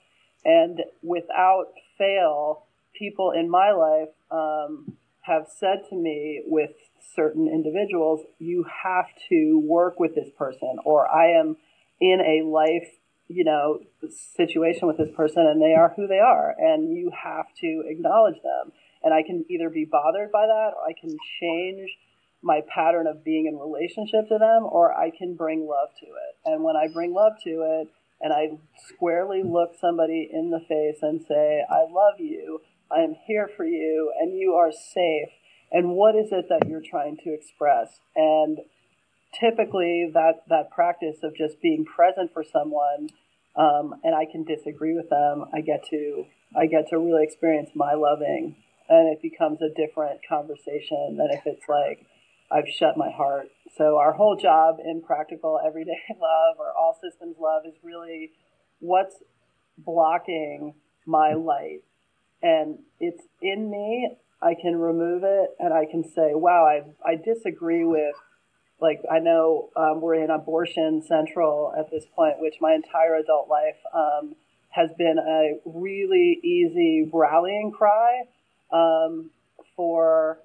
And without fail, people in my life um, have said to me with certain individuals, you have to work with this person, or I am in a life, you know, situation with this person and they are who they are, and you have to acknowledge them. And I can either be bothered by that, or I can change my pattern of being in relationship to them, or I can bring love to it. And when I bring love to it, and I squarely look somebody in the face and say, I love you, I am here for you, and you are safe and what is it that you're trying to express and typically that that practice of just being present for someone um, and i can disagree with them. I get to i get to really experience my loving and it becomes a different conversation than if it's like i've shut my heart. So our whole job in practical everyday love or all systems love is really what's blocking my light. And it's in me. I can remove it and I can say, wow, I, I disagree with, like, I know um, we're in abortion central at this point, which my entire adult life um, has been a really easy rallying cry um, for,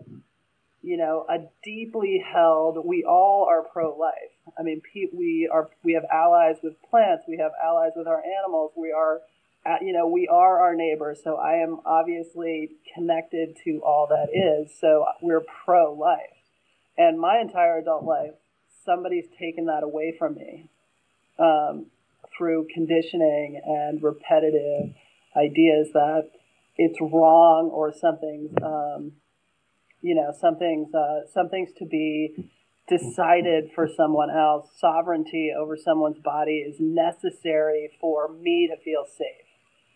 you know, a deeply held, we all are pro life. I mean, we are, we have allies with plants, we have allies with our animals, we are uh, you know, we are our neighbors, so I am obviously connected to all that is. So we're pro life. And my entire adult life, somebody's taken that away from me um, through conditioning and repetitive ideas that it's wrong or something's, um, you know, something's, uh, something's to be decided for someone else. Sovereignty over someone's body is necessary for me to feel safe.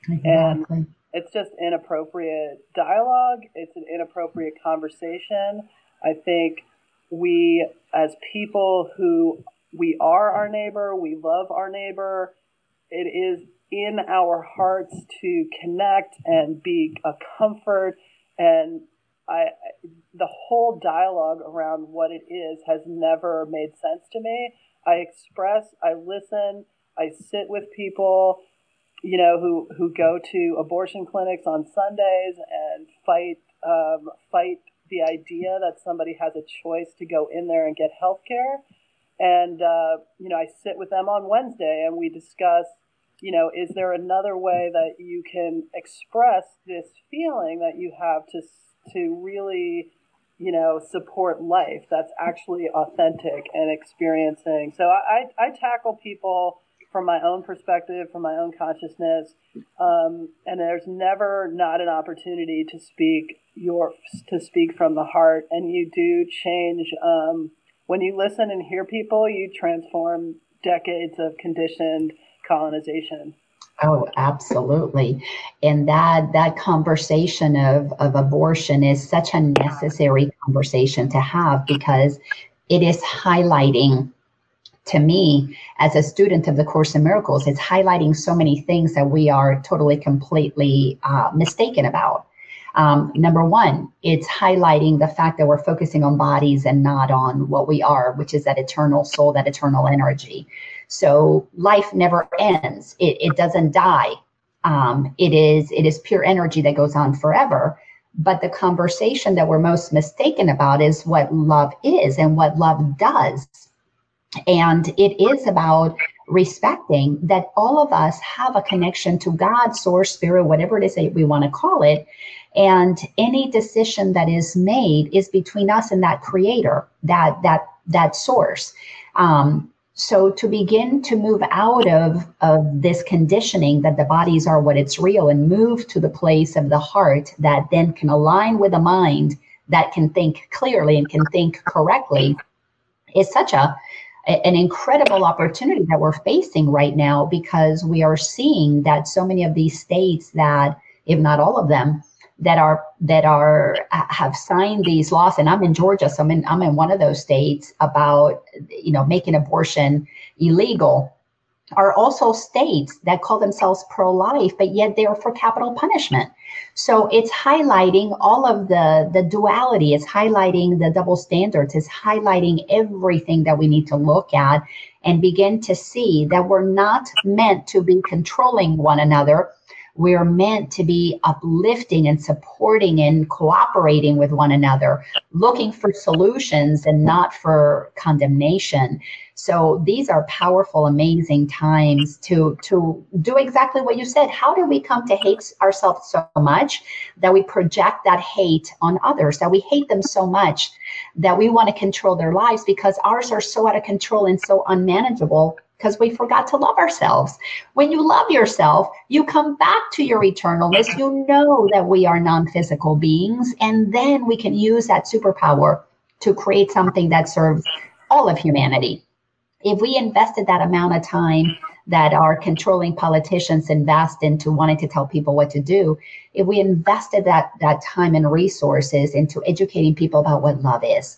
Exactly. And it's just inappropriate dialogue. It's an inappropriate conversation. I think we, as people who we are our neighbor, we love our neighbor, it is in our hearts to connect and be a comfort. And I, the whole dialogue around what it is has never made sense to me. I express, I listen, I sit with people you know, who, who go to abortion clinics on Sundays and fight um, fight the idea that somebody has a choice to go in there and get health care. And, uh, you know, I sit with them on Wednesday and we discuss, you know, is there another way that you can express this feeling that you have to, to really, you know, support life that's actually authentic and experiencing. So I, I, I tackle people from my own perspective, from my own consciousness. Um, and there's never not an opportunity to speak your to speak from the heart. And you do change um, when you listen and hear people. You transform decades of conditioned colonization. Oh, absolutely. And that that conversation of, of abortion is such a necessary conversation to have because it is highlighting to me as a student of the course in miracles it's highlighting so many things that we are totally completely uh, mistaken about. Um, number one it's highlighting the fact that we're focusing on bodies and not on what we are which is that eternal soul that eternal energy. So life never ends. It, it doesn't die. Um, it is it is pure energy that goes on forever. But the conversation that we're most mistaken about is what love is and what love does and it is about respecting that all of us have a connection to God, source, spirit, whatever it is that we want to call it. And any decision that is made is between us and that creator, that that that source. Um, so to begin to move out of, of this conditioning that the bodies are what it's real and move to the place of the heart that then can align with a mind that can think clearly and can think correctly is such a an incredible opportunity that we're facing right now because we are seeing that so many of these states that if not all of them that are that are have signed these laws. And i'm in georgia so i'm in i'm in one of those states about you know making abortion illegal are also states that call themselves pro-life, but yet they're for capital punishment. So it's highlighting all of the, the duality, it's highlighting the double standards, it's highlighting everything that we need to look at and begin to see that we're not meant to be controlling one another. We're meant to be uplifting and supporting and cooperating with one another, looking for solutions and not for condemnation. So these are powerful, amazing times to to do exactly what you said. How do we come to hate ourselves so much that we project that hate on others, that we hate them so much that we want to control their lives because ours are so out of control and so unmanageable because we forgot to love ourselves. When you love yourself, you come back to your eternalness. You know that we are non physical beings, and then we can use that superpower to create something that serves all of humanity if we invested that amount of time that our controlling politicians invest into wanting to tell people what to do, if we invested that that time and resources into educating people about what love is,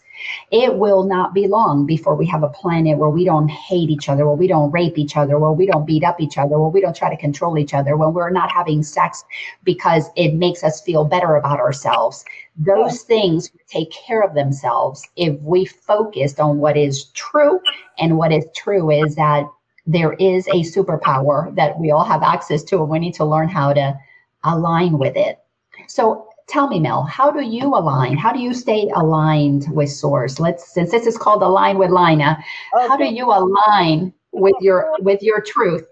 it will not be long before we have a planet where we don't hate each other, where we don't rape each other, where we don't beat up each other, where we don't try to control each other, when we're not having sex because it makes us feel better about ourselves. Those things take care of themselves if we focused on what is true. And what is true is that there is a superpower that we all have access to, and we need to learn how to align with it. So tell me, Mel, how do you align? How do you stay aligned with Source? Let's since this is called Align with Lina, okay. how do you align with your with your truth?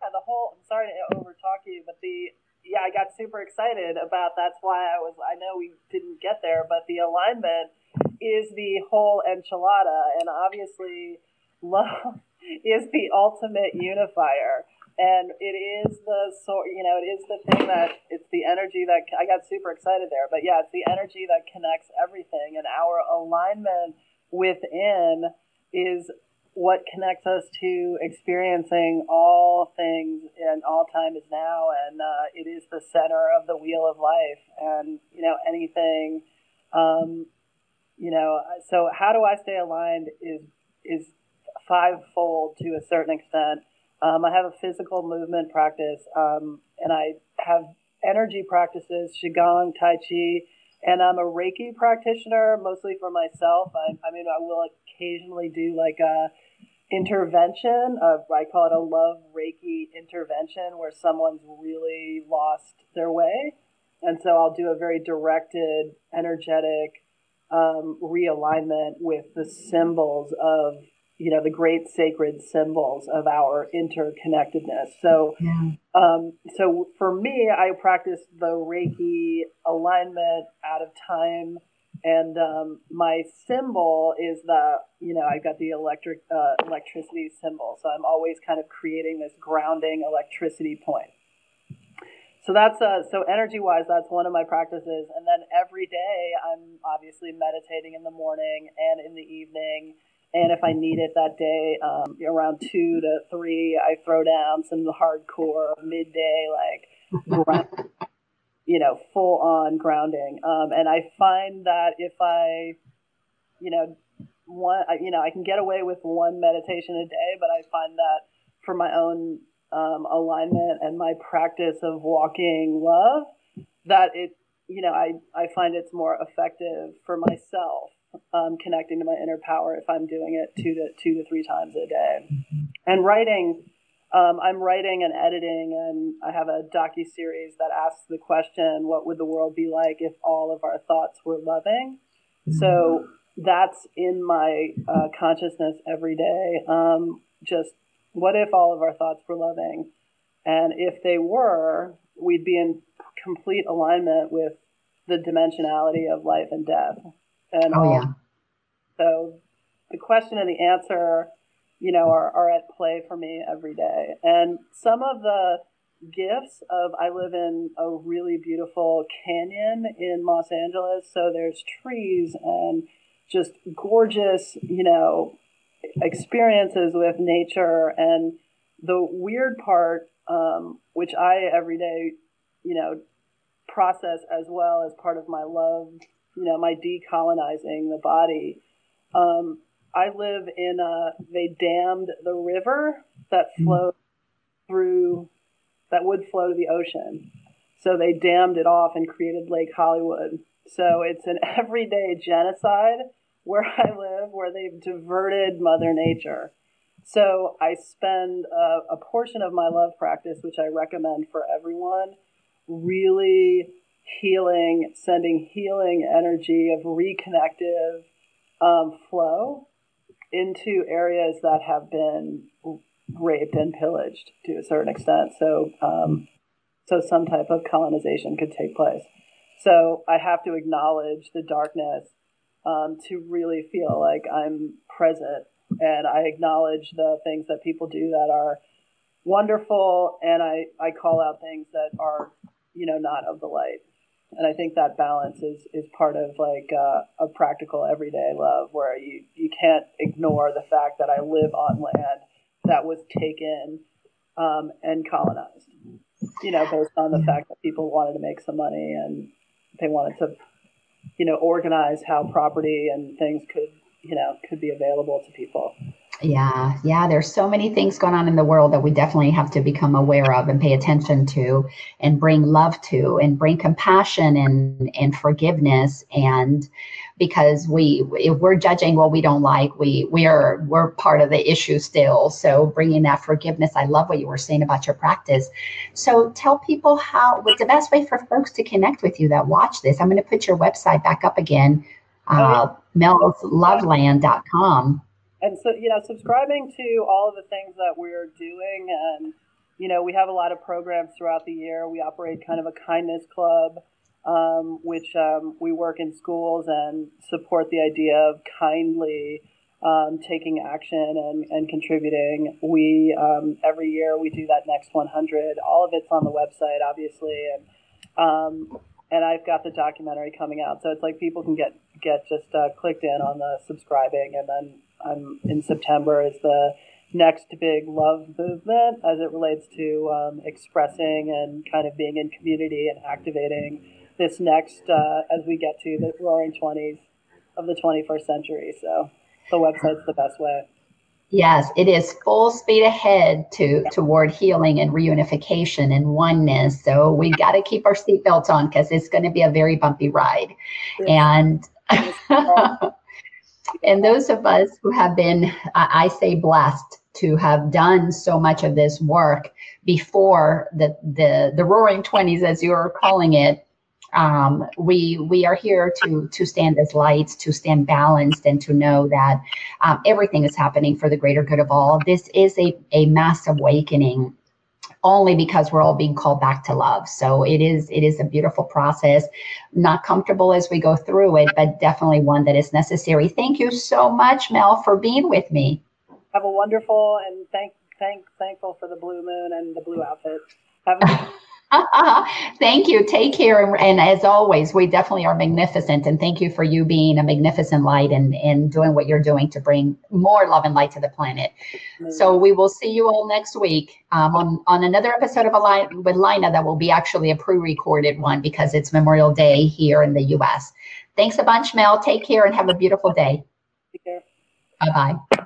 Yeah, the whole. I'm sorry to over talk you, but the yeah, I got super excited about. That's why I was. I know we didn't get there, but the alignment is the whole enchilada, and obviously, love is the ultimate unifier and it is the sort you know it is the thing that it's the energy that i got super excited there but yeah it's the energy that connects everything and our alignment within is what connects us to experiencing all things and all time is now and uh, it is the center of the wheel of life and you know anything um, you know so how do i stay aligned is is fivefold to a certain extent um, I have a physical movement practice, um, and I have energy practices, Qigong, Tai Chi, and I'm a Reiki practitioner, mostly for myself. I, I mean, I will occasionally do like a intervention of, I call it a love Reiki intervention, where someone's really lost their way. And so I'll do a very directed, energetic um, realignment with the symbols of you know the great sacred symbols of our interconnectedness. So, yeah. um, so for me, I practice the Reiki alignment out of time, and um, my symbol is the you know I've got the electric uh, electricity symbol. So I'm always kind of creating this grounding electricity point. So that's uh, so energy wise, that's one of my practices, and then every day I'm obviously meditating in the morning and in the evening and if I need it that day, um, around two to three, I throw down some hardcore midday, like, ground, you know, full on grounding. Um, and I find that if I, you know, one, you know, I can get away with one meditation a day, but I find that for my own um, alignment and my practice of walking love, that it, you know, I, I find it's more effective for myself um, connecting to my inner power if I'm doing it two to two to three times a day. And writing, um, I'm writing and editing, and I have a docu series that asks the question, "What would the world be like if all of our thoughts were loving?" Mm-hmm. So that's in my uh, consciousness every day. Um, just what if all of our thoughts were loving? And if they were, we'd be in complete alignment with the dimensionality of life and death. And oh, yeah. So the question and the answer, you know, are, are at play for me every day. And some of the gifts of I live in a really beautiful canyon in Los Angeles. So there's trees and just gorgeous, you know, experiences with nature. And the weird part, um, which I every day, you know, process as well as part of my love you know, my decolonizing the body. Um, I live in a, they dammed the river that mm. flowed through, that would flow to the ocean. So they dammed it off and created Lake Hollywood. So it's an everyday genocide where I live, where they've diverted Mother Nature. So I spend a, a portion of my love practice, which I recommend for everyone, really healing, sending healing energy of reconnective um, flow into areas that have been raped and pillaged to a certain extent. So, um, so some type of colonization could take place. So I have to acknowledge the darkness um, to really feel like I'm present, and I acknowledge the things that people do that are wonderful, and I I call out things that are you know not of the light and I think that balance is is part of like uh, a practical everyday love, where you you can't ignore the fact that I live on land that was taken um, and colonized. You know, based on the fact that people wanted to make some money and they wanted to, you know, organize how property and things could you know could be available to people. Yeah, yeah, there's so many things going on in the world that we definitely have to become aware of and pay attention to and bring love to and bring compassion and and forgiveness and because we if we're judging what we don't like, we we are we're part of the issue still. So bringing that forgiveness, I love what you were saying about your practice. So tell people how what's the best way for folks to connect with you that watch this. I'm going to put your website back up again, uh, oh, melsloveland.com and so you know subscribing to all of the things that we're doing and you know we have a lot of programs throughout the year. We operate kind of a kindness club um, which um, we work in schools and support the idea of kindly um, taking action and, and contributing. We um, every year we do that next 100 all of it's on the website obviously and um, and I've got the documentary coming out so it's like people can get get just uh, clicked in on the subscribing and then um, in September is the next big love movement as it relates to um, expressing and kind of being in community and activating this next uh, as we get to the roaring 20s of the 21st century. So the website's the best way. Yes, it is full speed ahead to toward healing and reunification and oneness. So we've got to keep our seatbelts on because it's going to be a very bumpy ride. And and those of us who have been, I say, blessed to have done so much of this work before the the, the Roaring Twenties, as you're calling it, um, we we are here to to stand as lights, to stand balanced, and to know that um, everything is happening for the greater good of all. This is a a mass awakening only because we're all being called back to love. So it is it is a beautiful process, not comfortable as we go through it, but definitely one that is necessary. Thank you so much, Mel, for being with me. Have a wonderful and thank thank thankful for the blue moon and the blue outfit. Have a thank you. Take care. And, and, as always, we definitely are magnificent. And thank you for you being a magnificent light and, and doing what you're doing to bring more love and light to the planet. Mm-hmm. So we will see you all next week um, on, on another episode of Align with Lina that will be actually a pre-recorded one because it's Memorial Day here in the U.S. Thanks a bunch, Mel. Take care and have a beautiful day. Care. Bye-bye.